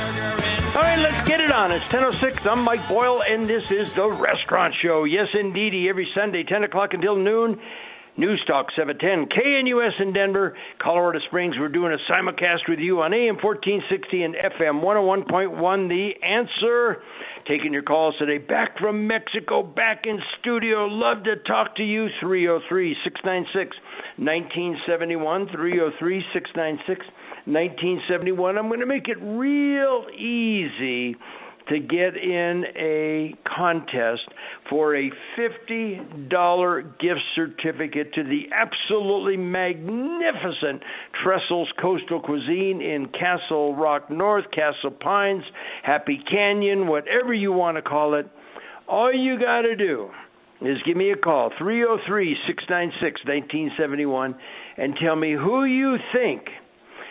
All right, let's get it on. It's 10.06. I'm Mike Boyle, and this is The Restaurant Show. Yes, indeedy, every Sunday, 10 o'clock until noon. News Talk 710, KNUS in Denver, Colorado Springs. We're doing a simulcast with you on AM 1460 and FM 101.1. The answer. Taking your calls today. Back from Mexico, back in studio. Love to talk to you. 303 696 1971. 303 696 1971. I'm going to make it real easy to get in a contest for a $50 gift certificate to the absolutely magnificent Trestles Coastal Cuisine in Castle Rock North, Castle Pines, Happy Canyon, whatever you want to call it. All you got to do is give me a call, 303 696 1971, and tell me who you think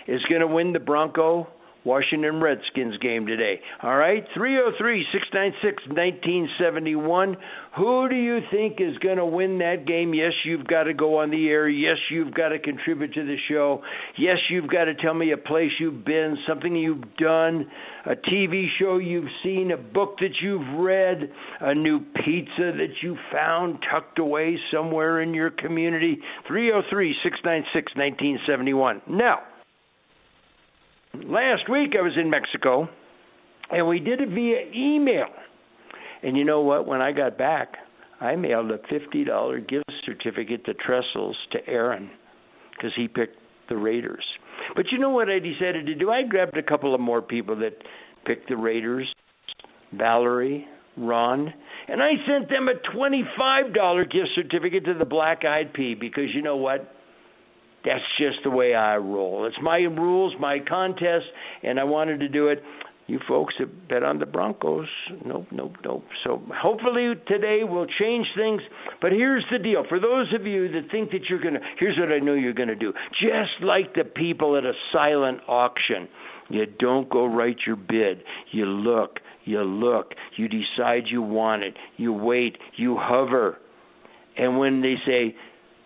is going to win the Bronco Washington Redskins game today. All right, 303 696 1971. Who do you think is going to win that game? Yes, you've got to go on the air. Yes, you've got to contribute to the show. Yes, you've got to tell me a place you've been, something you've done, a TV show you've seen, a book that you've read, a new pizza that you found tucked away somewhere in your community. 303 696 1971. Now, last week I was in Mexico and we did it via email. And you know what? When I got back, I mailed a $50 gift certificate to Trestles to Aaron because he picked the Raiders. But you know what I decided to do? I grabbed a couple of more people that picked the Raiders Valerie, Ron, and I sent them a $25 gift certificate to the Black Eyed Pea because you know what? That's just the way I roll. It's my rules, my contest, and I wanted to do it. You folks have bet on the Broncos. Nope, nope, nope. So hopefully today we'll change things. But here's the deal. For those of you that think that you're going to, here's what I know you're going to do. Just like the people at a silent auction, you don't go write your bid. You look, you look, you decide you want it, you wait, you hover. And when they say,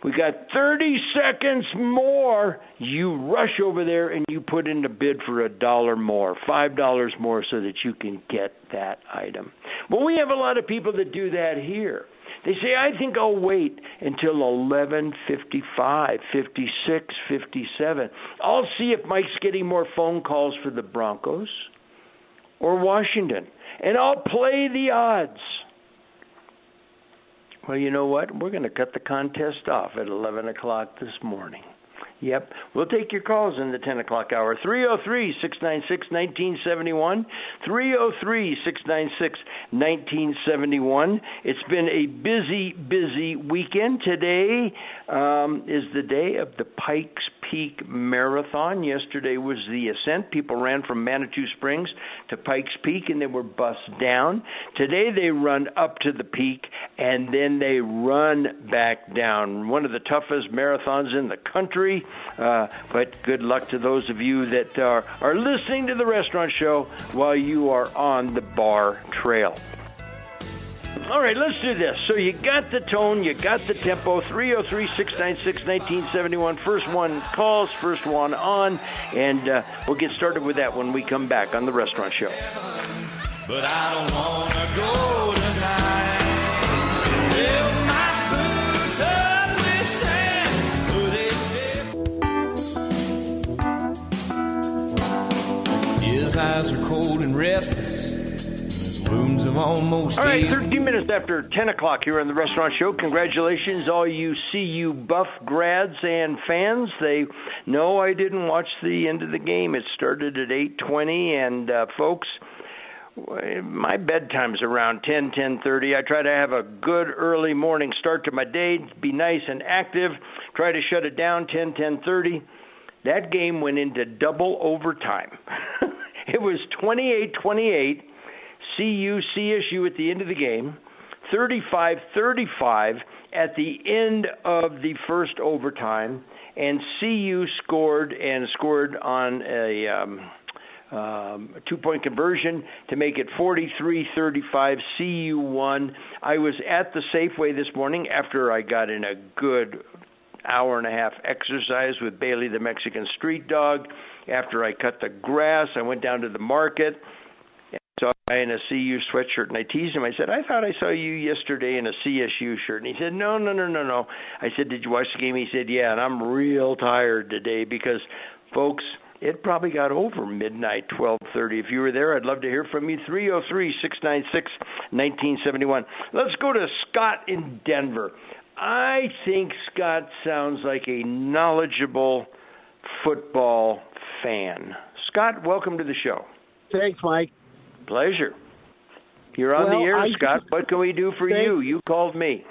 we got 30 seconds more. You rush over there and you put in a bid for a dollar more, five dollars more, so that you can get that item. Well, we have a lot of people that do that here. They say, I think I'll wait until 11:55, 56, 57. I'll see if Mike's getting more phone calls for the Broncos or Washington, and I'll play the odds. Well, you know what? We're going to cut the contest off at 11 o'clock this morning. Yep. We'll take your calls in the 10 o'clock hour. 303 696 1971. 303 696 1971. It's been a busy, busy weekend. Today um, is the day of the Pikes Peak Marathon. Yesterday was the ascent. People ran from Manitou Springs to Pikes Peak and they were bussed down. Today they run up to the peak and then they run back down. One of the toughest marathons in the country. Uh, but good luck to those of you that are, are listening to the restaurant show while you are on the Barr Trail. All right, let's do this. So you got the tone, you got the tempo. 303 696 1971. First one calls, first one on. And uh, we'll get started with that when we come back on the restaurant show. But I don't want to go His eyes are cold and restless. All right, 13 minutes after 10 o'clock here on the restaurant show. Congratulations, all you CU Buff grads and fans. They know I didn't watch the end of the game. It started at 8:20, and uh, folks, my bedtime's around 10, 10:30. I try to have a good early morning start to my day, be nice and active. Try to shut it down 10, 10:30. That game went into double overtime. It was 28-28, CU CSU at the end of the game, 35-35 at the end of the first overtime, and CU scored and scored on a um, um, two point conversion to make it 43 35. CU won. I was at the Safeway this morning after I got in a good hour and a half exercise with Bailey the Mexican street dog. After I cut the grass, I went down to the market and saw a guy in a CU sweatshirt, and I teased him. I said, "I thought I saw you yesterday in a CSU shirt." And he said, "No, no, no, no, no." I said, "Did you watch the game?" He said, "Yeah." And I'm real tired today because, folks, it probably got over midnight, 12:30. If you were there, I'd love to hear from you. 303-696-1971. Let's go to Scott in Denver. I think Scott sounds like a knowledgeable football fan. Scott, welcome to the show. Thanks, Mike. Pleasure. You're on Well, the air, I Scott. just- What can we do for Thank- you? You called me.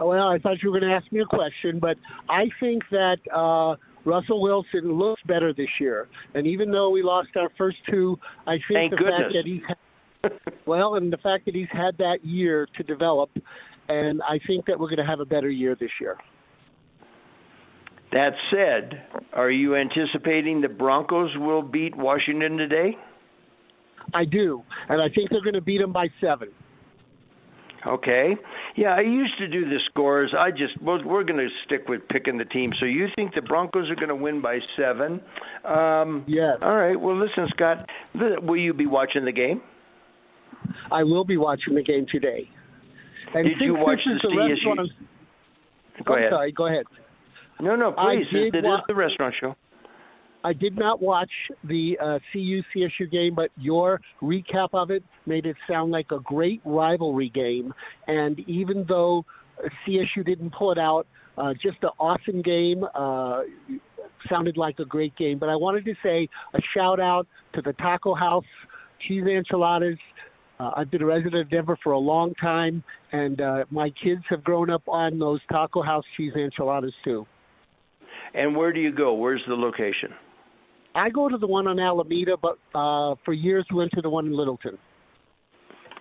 Well, I thought you were going to ask me a question, but I think that uh, Russell Wilson looks better this year. And even though we lost our first two, I think Thank the goodness. fact that he's well, and the fact that he's had that year to develop, and I think that we're going to have a better year this year. That said, are you anticipating the Broncos will beat Washington today? I do, and I think they're going to beat them by seven. Okay. Yeah, I used to do the scores. I just well, we're going to stick with picking the team. So you think the Broncos are going to win by seven? Um, Yes. All right. Well, listen, Scott. Will you be watching the game? I will be watching the game today. And Did you watch the CSU? Go I'm ahead. sorry. Go ahead. No, no, please. did It is wa- the restaurant show. I did not watch the uh, CU CSU game, but your recap of it made it sound like a great rivalry game. And even though CSU didn't pull it out, uh, just an awesome game. Uh, sounded like a great game. But I wanted to say a shout out to the Taco House cheese enchiladas. Uh, I've been a resident of Denver for a long time, and uh, my kids have grown up on those Taco House cheese enchiladas too. And where do you go? Where's the location? I go to the one on Alameda, but uh, for years went to the one in Littleton.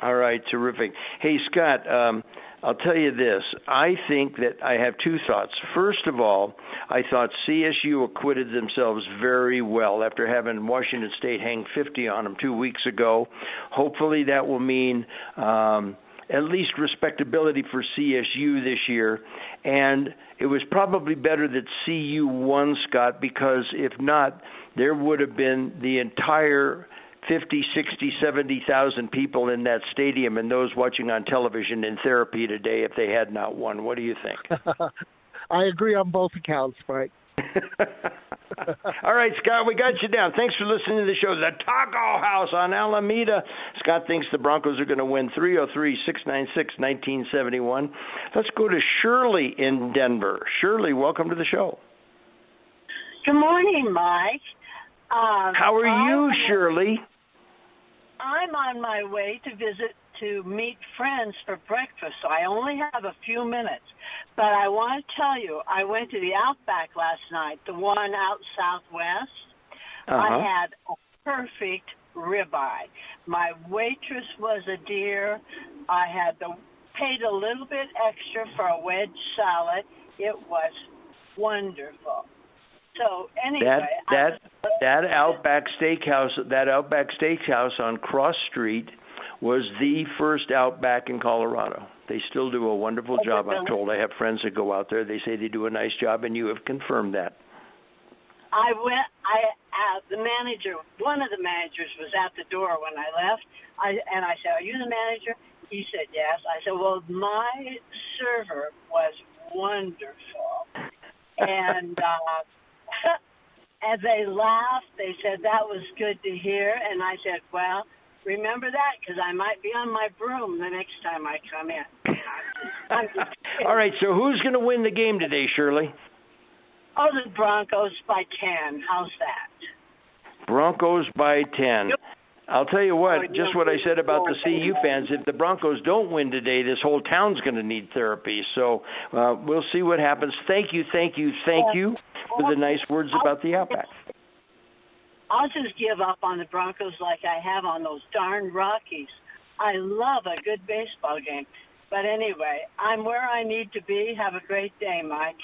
All right, terrific. Hey, Scott, um, I'll tell you this. I think that I have two thoughts. First of all, I thought CSU acquitted themselves very well after having Washington State hang 50 on them two weeks ago. Hopefully, that will mean. Um, at least respectability for CSU this year. And it was probably better that CU won, Scott, because if not, there would have been the entire 50, 60, 70,000 people in that stadium and those watching on television in therapy today if they had not won. What do you think? I agree on both accounts, Mike. All right, Scott, we got you down. Thanks for listening to the show. The Taco House on Alameda. Scott thinks the Broncos are going to win 303 696 1971. Let's go to Shirley in Denver. Shirley, welcome to the show. Good morning, Mike. Um, How are you, I'm- Shirley? I'm on my way to visit to meet friends for breakfast, so I only have a few minutes. But I want to tell you, I went to the Outback last night, the one out southwest. I Uh-huh. had a perfect ribeye. My waitress was a dear. I had the paid a little bit extra for a wedge salad. It was wonderful. So anyway, That I- that that Outback Steakhouse, that Outback Steakhouse on Cross Street was the first Outback in Colorado. They still do a wonderful Oh, job. I'm told. I have friends that go out there. They say they do a nice job, and you have confirmed that. I went. I uh, the manager. One of the managers was at the door when I left. I and I said, "Are you the manager?" He said, "Yes." I said, "Well, my server was wonderful," and uh, as they laughed, they said that was good to hear, and I said, "Well." Remember that because I might be on my broom the next time I come in. I'm just kidding. All right, so who's going to win the game today, Shirley? Oh, the Broncos by ten. How's that? Broncos by 10. I'll tell you what, Oh, just what I said about the CU fans, if the Broncos don't win today, this whole town's going to need therapy. So uh, we'll see what happens. Thank you, thank you, thank you for the nice words about the Outback. I'll just give up on the Broncos like I have on those darn Rockies. I love a good baseball game. But anyway, I'm where I need to be. Have a great day, Mike.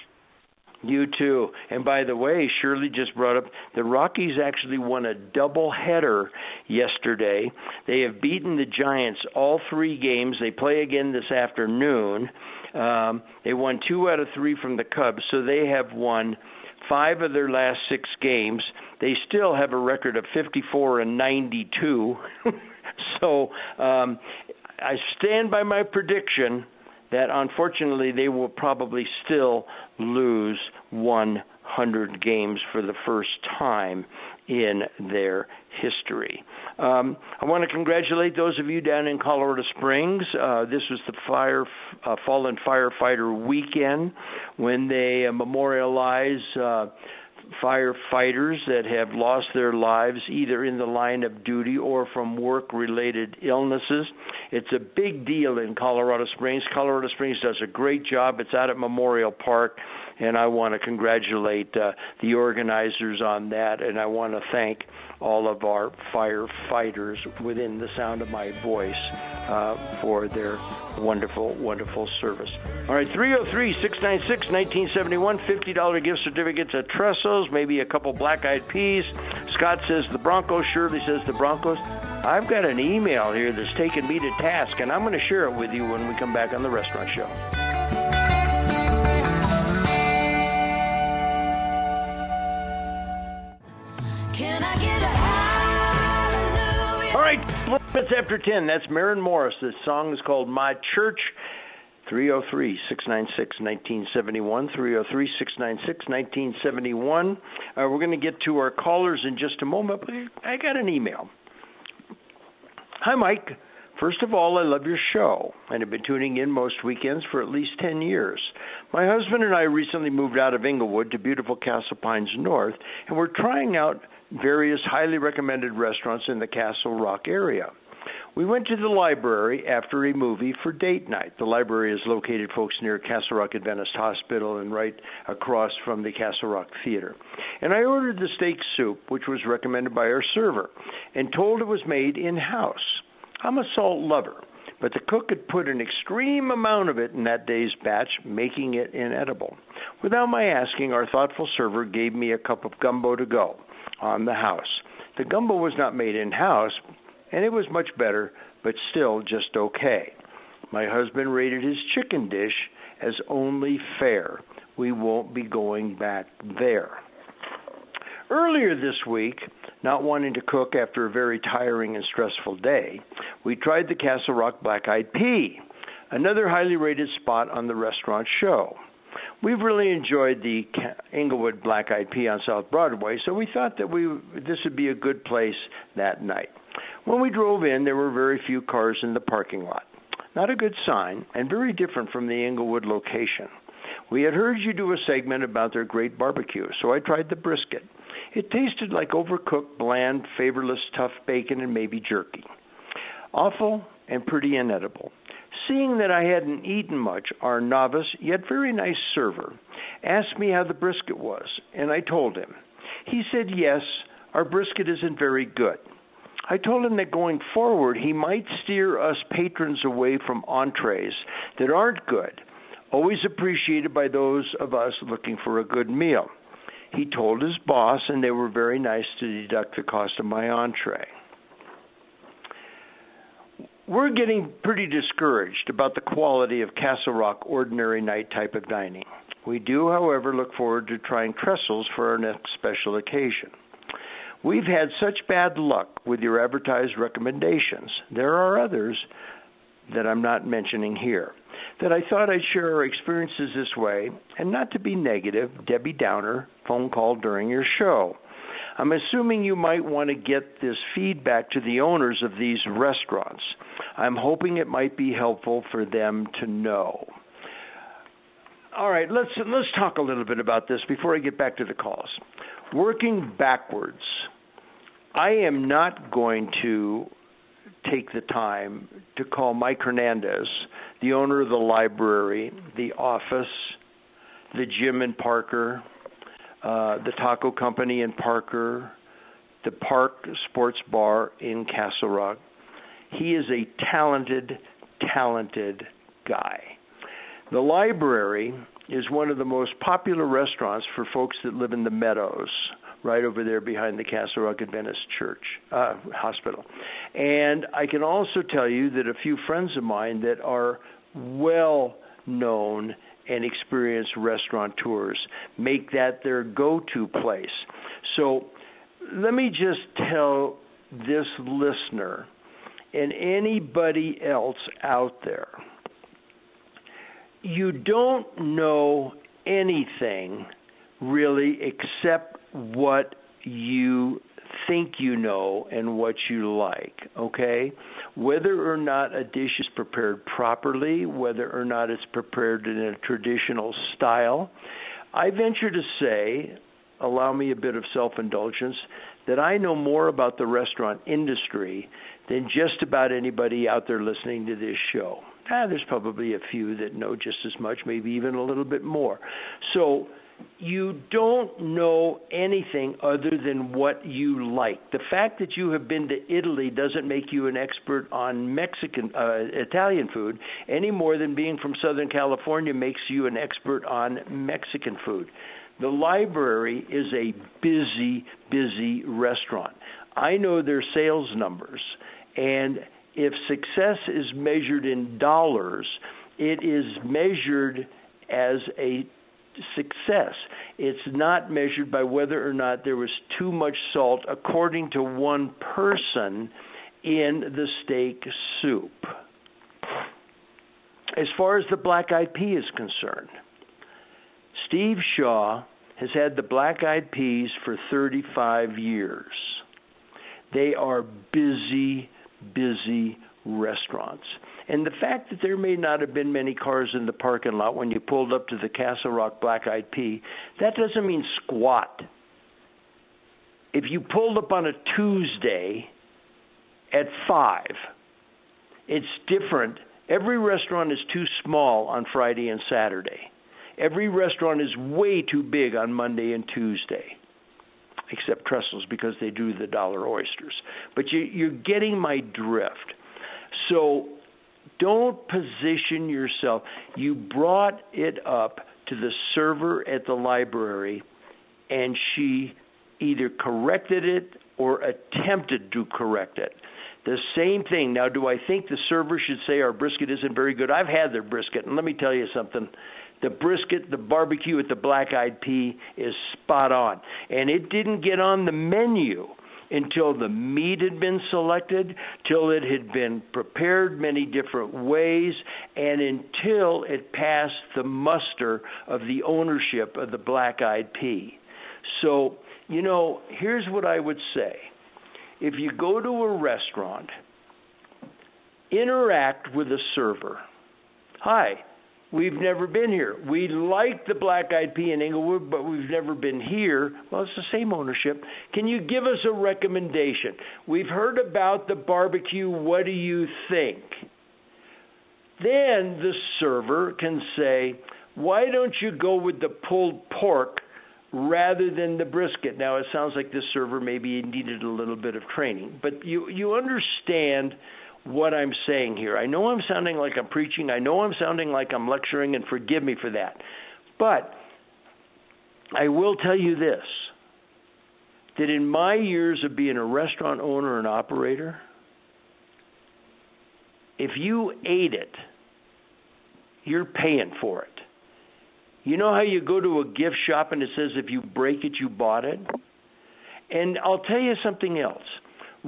You too. And by the way, Shirley just brought up the Rockies actually won a double header yesterday. They have beaten the Giants all three games. They play again this afternoon. Um, they won two out of three from the Cubs, so they have won five of their last six games. They still have a record of 54 and 92. so um, I stand by my prediction that unfortunately they will probably still lose 100 games for the first time in their history. Um, I want to congratulate those of you down in Colorado Springs. Uh, this was the fire uh, fallen firefighter weekend when they uh, memorialize uh, firefighters that have lost their lives either in the line of duty or from work related illnesses. It's a big deal in Colorado Springs. Colorado Springs does a great job. It's out at Memorial Park, and I want to congratulate uh, the organizers on that, and I want to thank all of our firefighters within the sound of my voice uh, for their wonderful, wonderful service. All right, 303 696 1971, $50 gift certificates at Trestles, maybe a couple black eyed peas. Scott says the Broncos, Shirley says the Broncos. I've got an email here that's taken me to task, and I'm going to share it with you when we come back on the restaurant show. All right, minutes after 10. That's Maren Morris. This song is called My Church. 303 696 1971. 303 696 1971. Uh, We're going to get to our callers in just a moment, but I got an email. Hi, Mike. First of all, I love your show and have been tuning in most weekends for at least 10 years. My husband and I recently moved out of Englewood to beautiful Castle Pines North, and we're trying out various highly recommended restaurants in the Castle Rock area. We went to the library after a movie for date night. The library is located, folks, near Castle Rock Adventist Hospital and right across from the Castle Rock Theater. And I ordered the steak soup, which was recommended by our server, and told it was made in house. I'm a salt lover, but the cook had put an extreme amount of it in that day's batch, making it inedible. Without my asking, our thoughtful server gave me a cup of gumbo to go on the house. The gumbo was not made in house, and it was much better, but still just okay. My husband rated his chicken dish as only fair. We won't be going back there. Earlier this week, not wanting to cook after a very tiring and stressful day, we tried the Castle Rock Black Eyed Pea, another highly rated spot on the restaurant show. We've really enjoyed the Englewood Black Eyed Pea on South Broadway, so we thought that we this would be a good place that night. When we drove in, there were very few cars in the parking lot. Not a good sign, and very different from the Englewood location. We had heard you do a segment about their great barbecue, so I tried the brisket. It tasted like overcooked, bland, favorless, tough bacon and maybe jerky. Awful and pretty inedible. Seeing that I hadn't eaten much, our novice, yet very nice server, asked me how the brisket was, and I told him. He said, Yes, our brisket isn't very good. I told him that going forward, he might steer us patrons away from entrees that aren't good, always appreciated by those of us looking for a good meal. He told his boss, and they were very nice to deduct the cost of my entree. We're getting pretty discouraged about the quality of Castle Rock ordinary night type of dining. We do, however, look forward to trying Trestles for our next special occasion. We've had such bad luck with your advertised recommendations. There are others that I'm not mentioning here. That I thought I'd share our experiences this way, and not to be negative, Debbie Downer phone call during your show. I'm assuming you might want to get this feedback to the owners of these restaurants. I'm hoping it might be helpful for them to know. All right, let's let's talk a little bit about this before I get back to the calls. Working backwards, I am not going to take the time to call Mike Hernandez, the owner of the library, the office, the gym in Parker, uh, the taco company in Parker, the Park Sports Bar in Castle Rock. He is a talented, talented guy. The library is one of the most popular restaurants for folks that live in the Meadows, right over there behind the Castle Rock Adventist Church uh, Hospital. And I can also tell you that a few friends of mine that are well known and experienced restaurateurs make that their go-to place. So let me just tell this listener and anybody else out there you don't know anything really except what you think you know and what you like, okay? Whether or not a dish is prepared properly, whether or not it's prepared in a traditional style, I venture to say, allow me a bit of self indulgence, that I know more about the restaurant industry than just about anybody out there listening to this show. Ah, there's probably a few that know just as much, maybe even a little bit more. So you don't know anything other than what you like. The fact that you have been to Italy doesn't make you an expert on Mexican uh, Italian food any more than being from Southern California makes you an expert on Mexican food. The library is a busy, busy restaurant. I know their sales numbers and if success is measured in dollars, it is measured as a success. It's not measured by whether or not there was too much salt, according to one person, in the steak soup. As far as the black eyed pea is concerned, Steve Shaw has had the black eyed peas for 35 years. They are busy busy restaurants. And the fact that there may not have been many cars in the parking lot when you pulled up to the Castle Rock Black Eyed Pea, that doesn't mean squat. If you pulled up on a Tuesday at 5, it's different. Every restaurant is too small on Friday and Saturday. Every restaurant is way too big on Monday and Tuesday except Trestles because they do the dollar oysters. But you, you're getting my drift. So don't position yourself. You brought it up to the server at the library, and she either corrected it or attempted to correct it. The same thing. Now, do I think the server should say our brisket isn't very good? I've had their brisket, and let me tell you something the brisket, the barbecue with the black eyed pea is spot on. And it didn't get on the menu until the meat had been selected, till it had been prepared many different ways, and until it passed the muster of the ownership of the black eyed pea. So, you know, here's what I would say. If you go to a restaurant, interact with a server. Hi, We've never been here. We like the Black Eyed Pea in Englewood, but we've never been here. Well, it's the same ownership. Can you give us a recommendation? We've heard about the barbecue. What do you think? Then the server can say, Why don't you go with the pulled pork rather than the brisket? Now, it sounds like this server maybe needed a little bit of training, but you, you understand what I'm saying here. I know I'm sounding like I'm preaching. I know I'm sounding like I'm lecturing, and forgive me for that. But I will tell you this that in my years of being a restaurant owner and operator, if you ate it, you're paying for it. You know how you go to a gift shop and it says if you break it, you bought it? And I'll tell you something else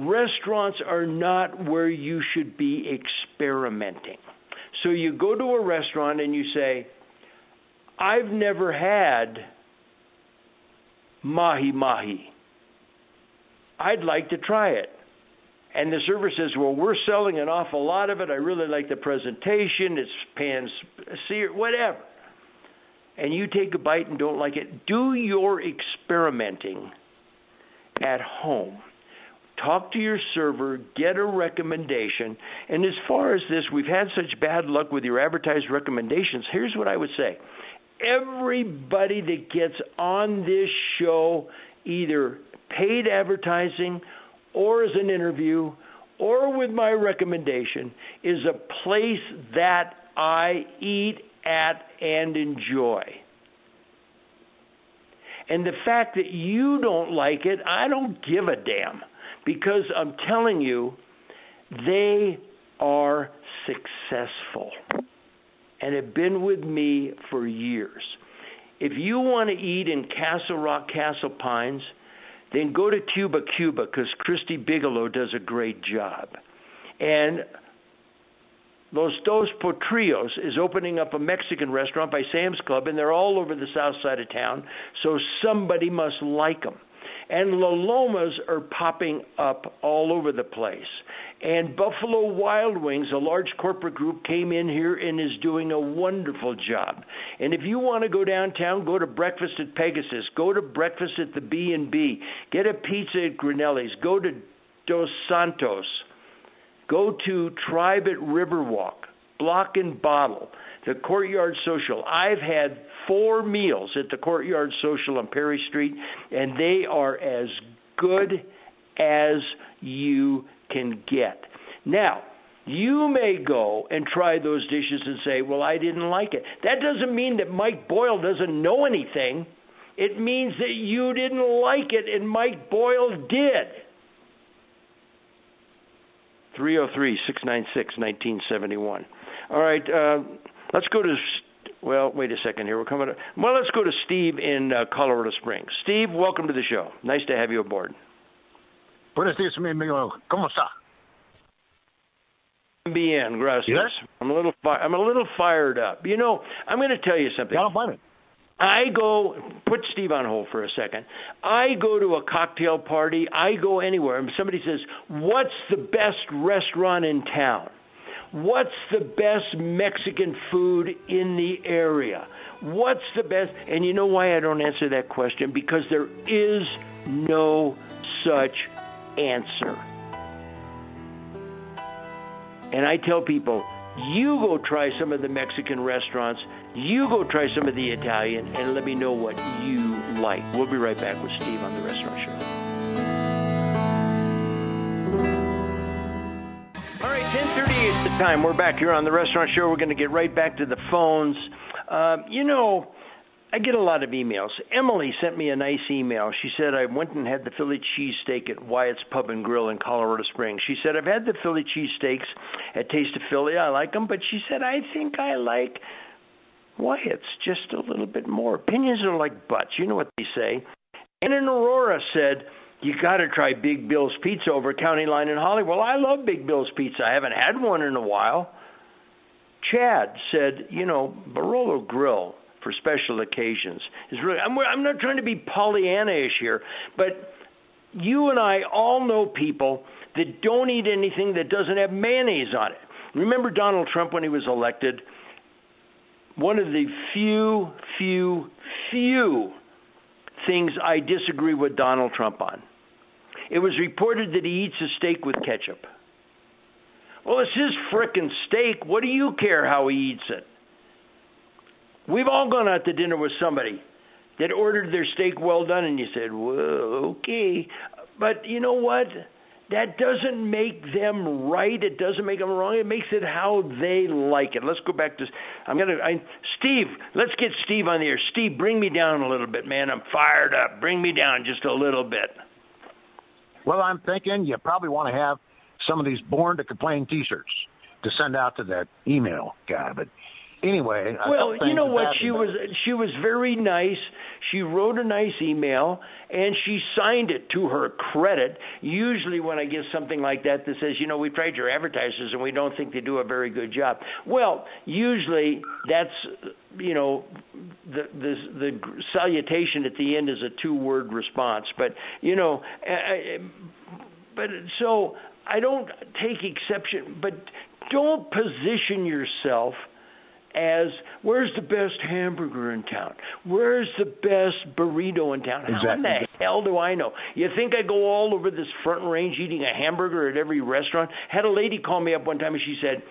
restaurants are not where you should be experimenting. So you go to a restaurant and you say, I've never had mahi mahi. I'd like to try it. And the server says, Well, we're selling an awful lot of it. I really like the presentation. It's pan seared, whatever. And you take a bite and don't like it. Do your experimenting at home talk to your server, get a recommendation. And as far as this, we've had such bad luck with your advertised recommendations. Here's what I would say everybody that gets on this show either paid advertising or as an interview or with my recommendation, is a place that I eat at and enjoy. And the fact that you don't like it, I don't give a damn because I'm telling you, they are successful and have been with me for years. If you want to eat in Castle Rock, Castle Pines, then go to Cuba Cuba because Christy Bigelow does a great job. And Los Dos Potrillos is opening up a Mexican restaurant by Sam's Club, and they're all over the south side of town, so somebody must like them. And La Lomas are popping up all over the place. And Buffalo Wild Wings, a large corporate group, came in here and is doing a wonderful job. And if you want to go downtown, go to breakfast at Pegasus, go to breakfast at the B and B, get a pizza at Grinelli's, go to Dos Santos, go to Tribe at Riverwalk, Block and Bottle, the Courtyard Social. I've had four meals at the Courtyard Social on Perry Street, and they are as good as you can get. Now, you may go and try those dishes and say, Well, I didn't like it. That doesn't mean that Mike Boyle doesn't know anything. It means that you didn't like it and Mike Boyle did. 303 696 1971. All right, uh, let's go to. Well, wait a second here. We're coming. To, well, let's go to Steve in uh, Colorado Springs. Steve, welcome to the show. Nice to have you aboard. Buenos días, mi amigo. ¿Cómo está? Bien, gracias. Yes? I'm a little fi- I'm a little fired up. You know, I'm going to tell you something. I don't blame it. I go put Steve on hold for a second. I go to a cocktail party, I go anywhere and somebody says, "What's the best restaurant in town?" What's the best Mexican food in the area? What's the best? And you know why I don't answer that question? Because there is no such answer. And I tell people, you go try some of the Mexican restaurants, you go try some of the Italian, and let me know what you like. We'll be right back with Steve on the Restaurant Show. Time. We're back here on the Restaurant Show. We're going to get right back to the phones. Uh, you know, I get a lot of emails. Emily sent me a nice email. She said I went and had the Philly cheesesteak at Wyatt's Pub and Grill in Colorado Springs. She said I've had the Philly cheesesteaks at Taste of Philly. I like them, but she said I think I like Wyatt's just a little bit more. Opinions are like butts. You know what they say. And in Aurora said you got to try Big Bill's Pizza over County Line in Hollywood. Well, I love Big Bill's Pizza. I haven't had one in a while. Chad said, you know, Barolo Grill for special occasions is really. I'm, I'm not trying to be Pollyanna-ish here, but you and I all know people that don't eat anything that doesn't have mayonnaise on it. Remember Donald Trump when he was elected? One of the few, few, few things I disagree with Donald Trump on. It was reported that he eats a steak with ketchup. Well, it's his frickin' steak. What do you care how he eats it? We've all gone out to dinner with somebody that ordered their steak well done, and you said, "Well, okay," but you know what? That doesn't make them right. It doesn't make them wrong. It makes it how they like it. Let's go back to. I'm gonna. I, Steve, let's get Steve on the air. Steve, bring me down a little bit, man. I'm fired up. Bring me down just a little bit. Well, I'm thinking you probably want to have some of these "Born to Complain" T-shirts to send out to that email guy. But anyway, a Well, you know what? She was she was very nice. She wrote a nice email and she signed it to her credit. Usually when I get something like that that says, you know, we've tried your advertisers and we don't think they do a very good job. Well, usually that's you know the the the salutation at the end is a two word response, but you know, I, I- but so I don't take exception, but don't position yourself as where's the best hamburger in town? Where's the best burrito in town? How in the hell do I know? You think I go all over this front range eating a hamburger at every restaurant? Had a lady call me up one time and she said,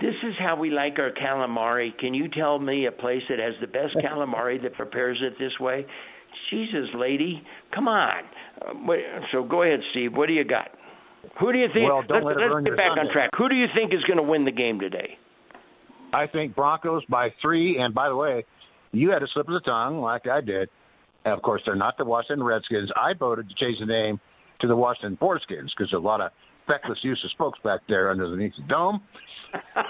"This is how we like our calamari. Can you tell me a place that has the best calamari that prepares it this way?" Jesus, lady, come on. Uh, so go ahead, Steve. What do you got? Who do you think? Well, don't let's let it let's get back on track. Who do you think is going to win the game today? I think Broncos by three. And by the way, you had a slip of the tongue like I did. And of course, they're not the Washington Redskins. I voted to change the name to the Washington Foreskins because there's a lot of feckless use of spokes back there underneath the dome.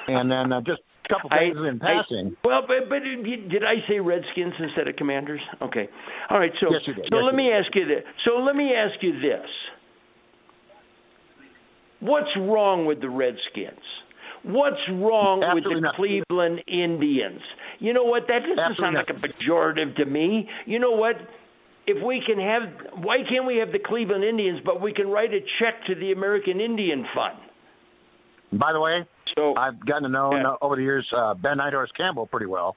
And then uh, just a couple I- things in I- passing. well, but but did I say Redskins instead of Commanders? Okay, all right. So Yes, so Yes, let me ask you this. So let me ask you this. What's wrong with the Redskins? What's wrong with the nothing. Cleveland Indians? You know what? That doesn't sound Absolutely like a pejorative to me. You know what? If we can have, why can't we have the Cleveland Indians, but we can write a check to the American Indian Fund? By the way, So I've gotten to know Yeah. over the years uh, Ben Nighthorse Campbell pretty well,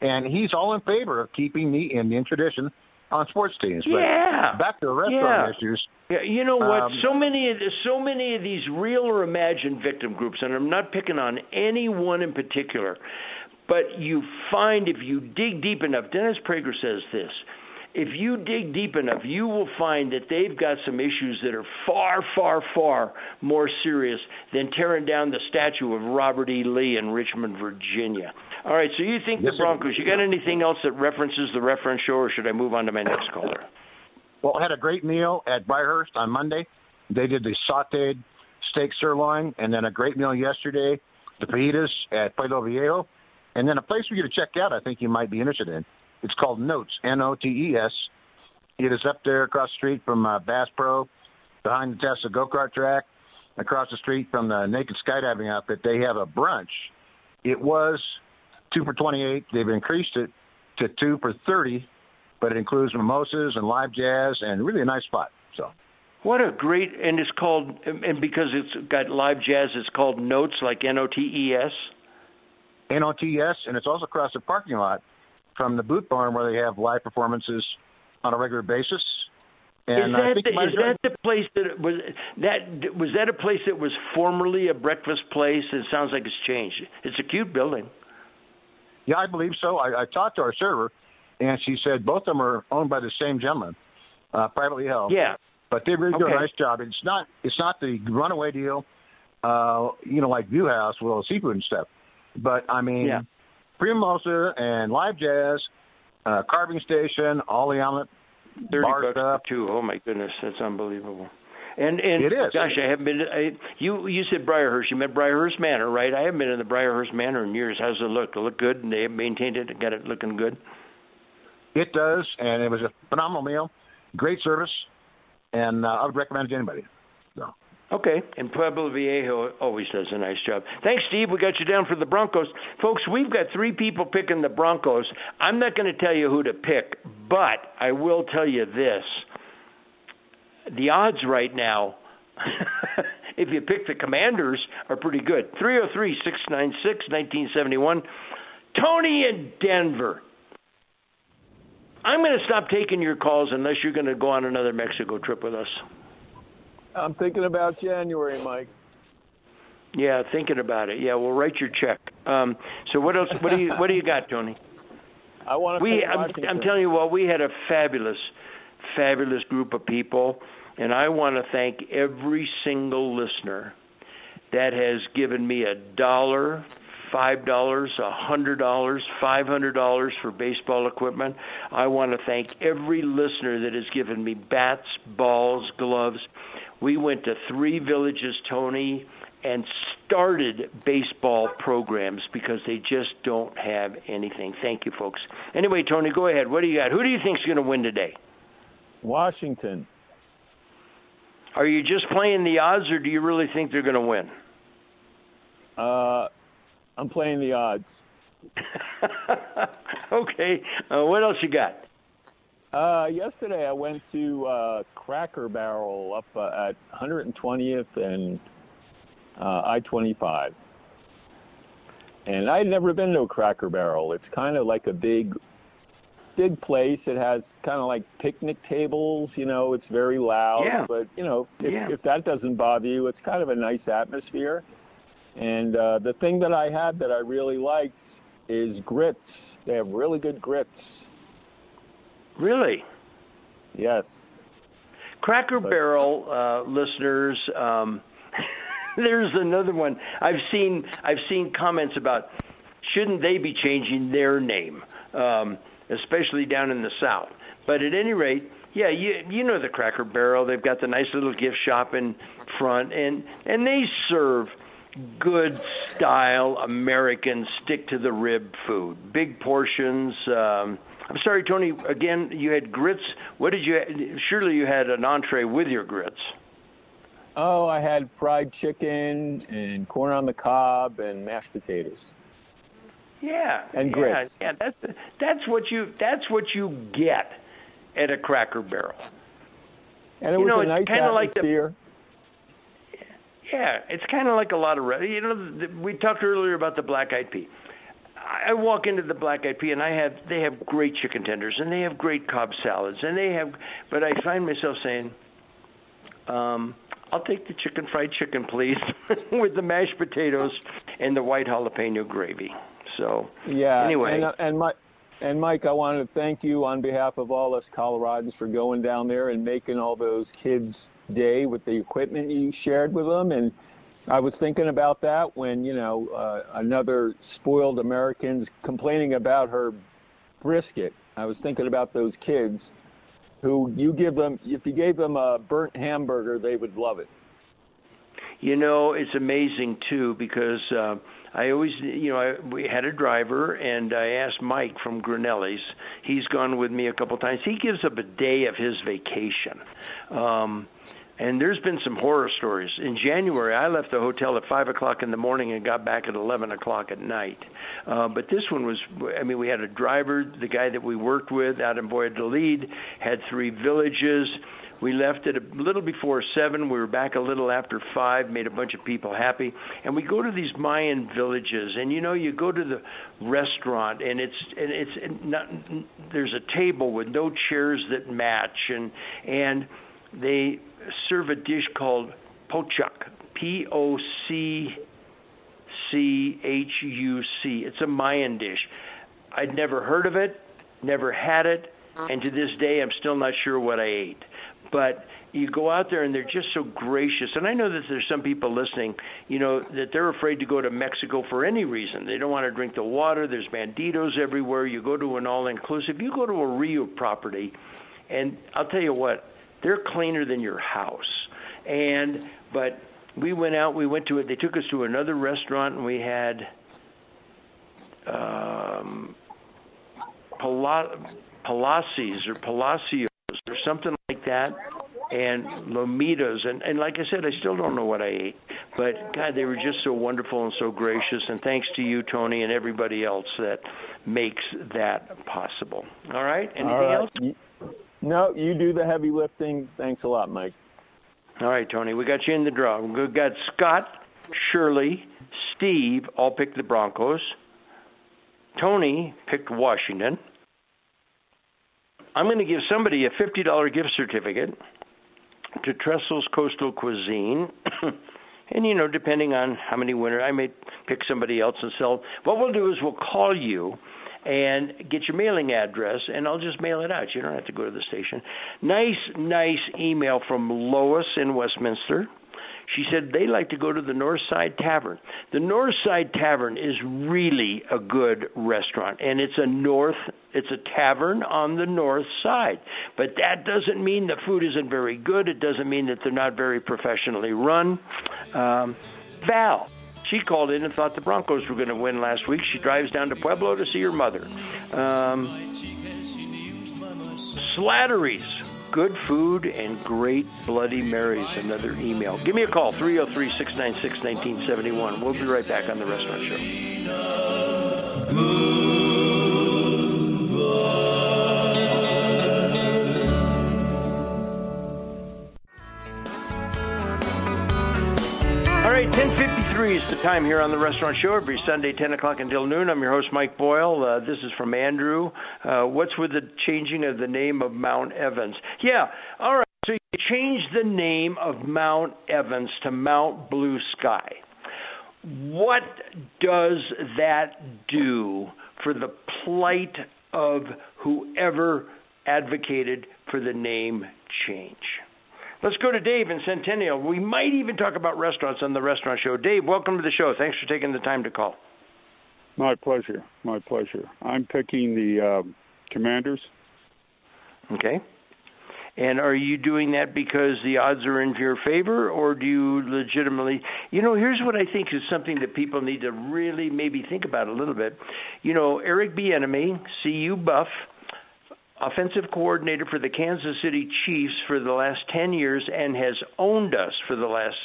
and he's all in favor of keeping the Indian tradition on sports teams. But Yeah. back to the restaurant Yeah. issues. Yeah, you know what? Um, so many of the, so many of these real or imagined victim groups, and I'm not picking on any one in particular, but you find if you dig deep enough, Dennis Prager says this. If you dig deep enough, you will find that they've got some issues that are far, far, far more serious than tearing down the statue of Robert E. Lee in Richmond, Virginia. All right, so you think Yes, the. Broncos? You got anything else that references the reference show, or should I move on to my next caller? Well, I had a great meal at Briarhurst on Monday. They did the sautéed steak sirloin, and then a great meal yesterday, the fajitas at Pueblo Viejo, and then a place for you to check out. I think you might be interested in. It's called Notes, N-O-T-E-S. It is up there across the street from uh, Bass Pro, behind the Tesla go kart track, across the street from the Naked Skydiving outfit. They have a brunch. It was two for twenty-eight. They've increased it to two for thirty but it includes mimosas and live jazz and really a nice spot. So What a great and it's called and because it's got live jazz, it's called Notes like N O T E S. N-O-T-S, and it's also across the parking lot from the Boot Barn where they have live performances on a regular basis. And is that the, is that the place that was that was that a place that was formerly a breakfast place? It sounds like it's changed. It's a cute building. Yeah, I believe so. I, I talked to our server, and she said both of them are owned by the same gentleman, uh, privately held. Yeah. but they really do a nice job. It's not it's not the runaway deal, uh, you know, like View House with all the seafood and stuff. But I mean, Yeah. pre-mimosa and live jazz, uh, carving station, all the omelet, Thirty bar bucks stuff. too. Oh my goodness, that's unbelievable. And and It is. gosh, I haven't been. I, you you said Briarhurst. You meant Briarhurst Manor, right? I haven't been in the Briarhurst Manor in years. How's it look? It look good, and they have maintained it and got it looking good. It does, and it was a phenomenal meal, great service, and uh, I would recommend it to anybody. So. Okay, and Pueblo Viejo always does a nice job. Thanks, Steve. We got you down for the Broncos. Folks, we've got three people picking the Broncos. I'm not going to tell you who to pick, but I will tell you this. The odds right now, if you pick the Commanders, are pretty good. 303 696 1971. Tony in Denver. I'm going to stop taking your calls unless you're going to go on another Mexico trip with us. I'm thinking about January, Mike. Yeah, thinking about it. Yeah, we'll write your check. Um, so what else? What do you What do you got, Tony? I want to. We, I'm, I'm telling you what, we had a fabulous, fabulous group of people, and I want to thank every single listener that has given me a dollar, five dollars, a hundred dollars, five hundred dollars for baseball equipment. I want to thank every listener that has given me bats, balls, gloves. We went to three villages, Tony, and started baseball programs because they just don't have anything. Thank you, folks. Anyway, Tony, go ahead. What do you got? Who do you think's going to win today? Washington. Are you just playing the odds, or do you really think they're going to win? Uh, I'm playing the odds. okay. Uh, what else you got? Uh, yesterday I went to uh, Cracker Barrel up uh, at 120th and uh, I-25, and I'd never been to a Cracker Barrel. It's kind of like a big, big place. It has kind of like picnic tables. You know, it's very loud, Yeah. but you know, if, Yeah. if that doesn't bother you, it's kind of a nice atmosphere. And uh, the thing that I had that I really liked is grits. They have really good grits. Really? Yes. Cracker Barrel uh, listeners, um, there's another one. I've seen I've seen comments about shouldn't they be changing their name, um, especially down in the South. But at any rate, yeah, you you know the Cracker Barrel. They've got the nice little gift shop in front, and and they serve good style American stick to the rib food, big portions. Um, I'm sorry, Tony. Again, you had grits. What did you? Surely you had an entree with your grits. Oh, I had fried chicken and corn on the cob and mashed potatoes. Yeah, And grits. Yeah, that's that's what you that's what you get at a Cracker Barrel. And it You was know, a it's nice kinda like the- atmosphere. Yeah, it's kind of like a lot of you know. The, we talked earlier about the black eyed pea. I I walk into the black eyed pea and I have they have great chicken tenders and they have great Cobb salads and they have, but I find myself saying, um, I'll take the chicken fried chicken, please, with the mashed potatoes and the white jalapeno gravy. So Yeah. Anyway. And, uh, and Mike, and Mike, I wanted to thank you on behalf of all us Coloradans for going down there and making all those kids' day with the equipment you shared with them. And I was thinking about that when you know uh, another spoiled American's complaining about her brisket. I was thinking about those kids who you give them if you gave them a burnt hamburger, they would love it. You know, it's amazing too because uh, I always, you know, I, we had a driver, and I asked Mike from Grinelli's. He's gone with me a couple times. He gives up a day of his vacation. Um, and there's been some horror stories. In January, I left the hotel at five o'clock in the morning and got back at eleven o'clock at night. Uh, but this one was, I mean, we had a driver, the guy that we worked with out in Valladolid, had three villages. We left at a little before seven. We were back a little after five. Made a bunch of people happy, and we go to these Mayan villages. And you know, you go to the restaurant, and it's and it's not. There's a table with no chairs that match, and and they serve a dish called pochuk, P O C C H U C. It's a Mayan dish. I'd never heard of it, never had it, and to this day I'm still not sure what I ate. But you go out there and they're just so gracious. And I know that there's some people listening, you know, that they're afraid to go to Mexico for any reason. They don't want to drink the water. There's banditos everywhere. You go to an all inclusive. You go to a RIU property, and I'll tell you what, they're cleaner than your house. And but we went out. We went to it. They took us to another restaurant, and we had um, Pala- Palacios or Palacios or something like that, and lomitas. And, and like I said, I still don't know what I ate. But God, they were just so wonderful and so gracious. And thanks to you, Tony, and everybody else that makes that possible. All right. Anything All right. else? You- no, you do the heavy lifting. Thanks a lot, Mike. All right, Tony, we got you in the draw. We've got Scott, Shirley, Steve all picked the Broncos. Tony picked Washington. I'm going to give somebody a $50 gift certificate to Trestles Coastal Cuisine. and, you know, depending on how many winners, I may pick somebody else and sell. What we'll do is we'll call you and get your mailing address, and I'll just mail it out. You don't have to go to the station. Nice, nice email from Lois in Westminster. She said they like to go to the North Side Tavern. The North Side Tavern is really a good restaurant, and it's a north, it's a tavern on the north side. But that doesn't mean the food isn't very good. It doesn't mean that they're not very professionally run. Um, Val, she called in and thought the Broncos were going to win last week. She drives down to Pueblo to see her mother. Um, Slattery's. Good food and great Bloody Marys. Another email. Give me a call, 303 696 1971. We'll be right back on the restaurant show. All 1053 is the time here on the Restaurant Show every Sunday, 10 o'clock until noon. I'm your host, Mike Boyle. Uh, this is from Andrew. Uh, what's with the changing of the name of Mount Evans? Yeah, all right. So you changed the name of Mount Evans to Mount Blue Sky. What does that do for the plight of whoever advocated for the name change. Let's go to Dave in Centennial. We might even talk about restaurants on the restaurant show. Dave, welcome to the show. Thanks for taking the time to call. My pleasure. My pleasure. I'm picking the um, Commanders. Okay. And are you doing that because the odds are in your favor, or do you legitimately? You know, here's what I think is something that people need to really maybe think about a little bit. You know, Eric Bieniemy, CU Buff, offensive coordinator for the Kansas City Chiefs for the last 10 years and has owned us for the last,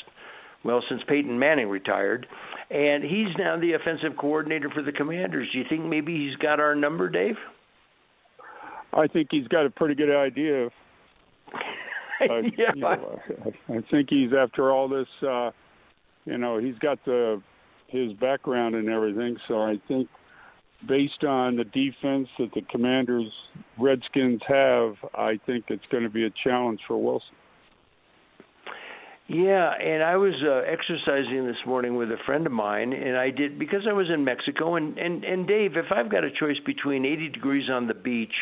well, since Peyton Manning retired. And he's now the offensive coordinator for the Commanders. Do you think maybe he's got our number, Dave? I think he's got a pretty good idea. Uh, yeah. you know, I, I think he's after all this. Uh, you know, he's got the his background and everything. So I think, based on the defense that the Commanders Redskins have, I think it's going to be a challenge for Wilson. Yeah, and I was uh, exercising this morning with a friend of mine, and I did because I was in Mexico. And and and Dave, if I've got a choice between 80 degrees on the beach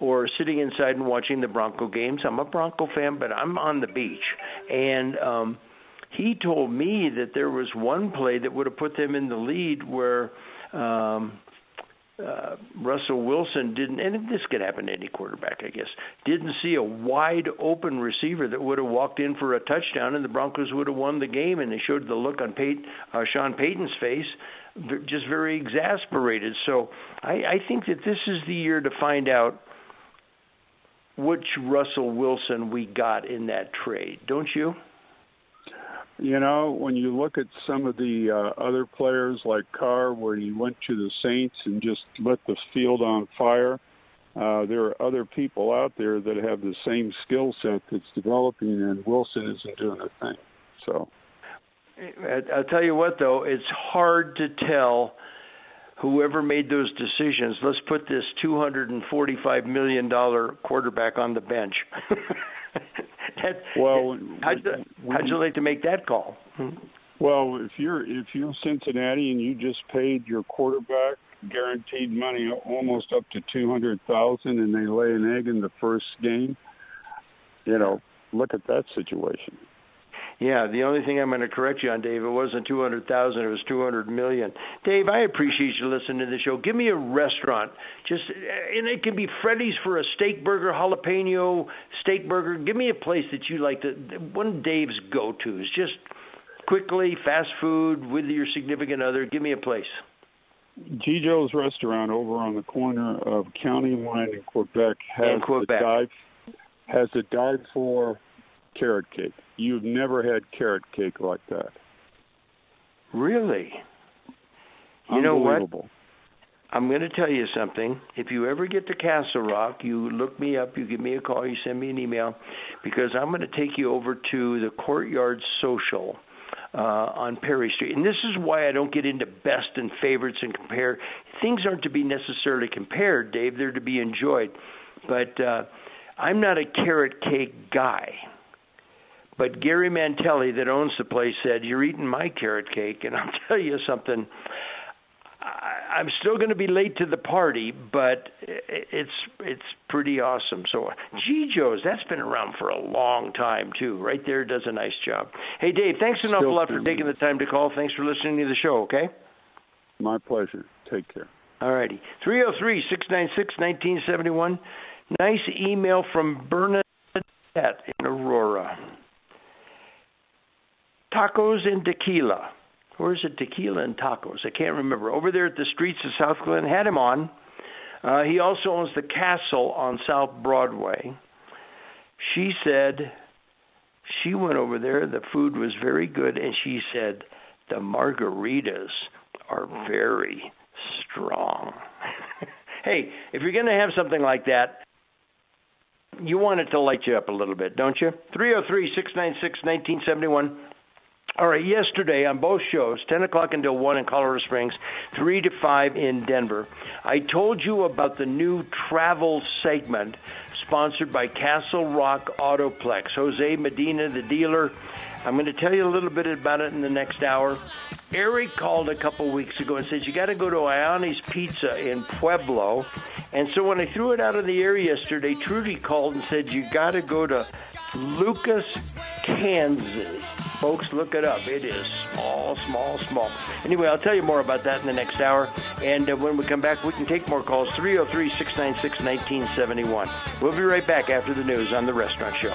or sitting inside and watching the Bronco games, I'm a Bronco fan, but I'm on the beach. And um, he told me that there was one play that would have put them in the lead where. Um, uh, Russell Wilson didn't, and this could happen to any quarterback, I guess, didn't see a wide open receiver that would have walked in for a touchdown, and the Broncos would have won the game. And they showed the look on Peyton, uh, Sean Payton's face, just very exasperated. So I, I think that this is the year to find out which Russell Wilson we got in that trade, don't you? You know, when you look at some of the uh, other players like Carr, where he went to the Saints and just lit the field on fire, uh, there are other people out there that have the same skill set that's developing, and Wilson isn't doing a thing. So, I'll tell you what, though, it's hard to tell whoever made those decisions. Let's put this $245 million quarterback on the bench. that, well, how'd you, how'd you like to make that call? Well, if you're if you're Cincinnati and you just paid your quarterback guaranteed money almost up to two hundred thousand, and they lay an egg in the first game, you know, look at that situation. Yeah, the only thing I'm going to correct you on, Dave, it wasn't two hundred thousand; it was two hundred million. Dave, I appreciate you listening to the show. Give me a restaurant, just and it can be Freddy's for a steak burger, jalapeno steak burger. Give me a place that you like to. One Dave's go-to is just quickly fast food with your significant other. Give me a place. Gijo's restaurant over on the corner of County Line in Quebec has In Quebec. a dive has a dive for carrot cake. You've never had carrot cake like that. Really? You know what? I'm going to tell you something. If you ever get to Castle Rock, you look me up, you give me a call, you send me an email, because I'm going to take you over to the Courtyard Social uh, on Perry Street. And this is why I don't get into best and favorites and compare. Things aren't to be necessarily compared, Dave. They're to be enjoyed. But uh, I'm not a carrot cake guy. But Gary Mantelli, that owns the place, said, "You're eating my carrot cake," and I'll tell you something. I, I'm still going to be late to the party, but it's it's pretty awesome. So Gijo's, that's been around for a long time too. Right there, does a nice job. Hey Dave, thanks an awful lot for taking the time to call. Thanks for listening to the show. Okay. My pleasure. Take care. All righty. 303 696 1971. Nice email from Bernadette in Aurora. Tacos and tequila. Or is it tequila and tacos? I can't remember. Over there at the streets of Southglenn, had him on. Uh, he also owns the Castle on South Broadway. She said she went over there. The food was very good, and she said the margaritas are very strong. hey, if you're going to have something like that, you want it to light you up a little bit, don't you? 303 696 1971. All right, yesterday on both shows, 10 o'clock until 1 in Colorado Springs, 3 to 5 in Denver, I told you about the new travel segment sponsored by Castle Rock Autoplex. Jose Medina, the dealer. I'm going to tell you a little bit about it in the next hour. Eric called a couple weeks ago and said, You got to go to Iani's Pizza in Pueblo. And so when I threw it out of the air yesterday, Trudy called and said, You got to go to Lucas, Kansas. Folks, look it up. It is small, small, small. Anyway, I'll tell you more about that in the next hour. And uh, when we come back, we can take more calls 303 696 1971. We'll be right back after the news on The Restaurant Show.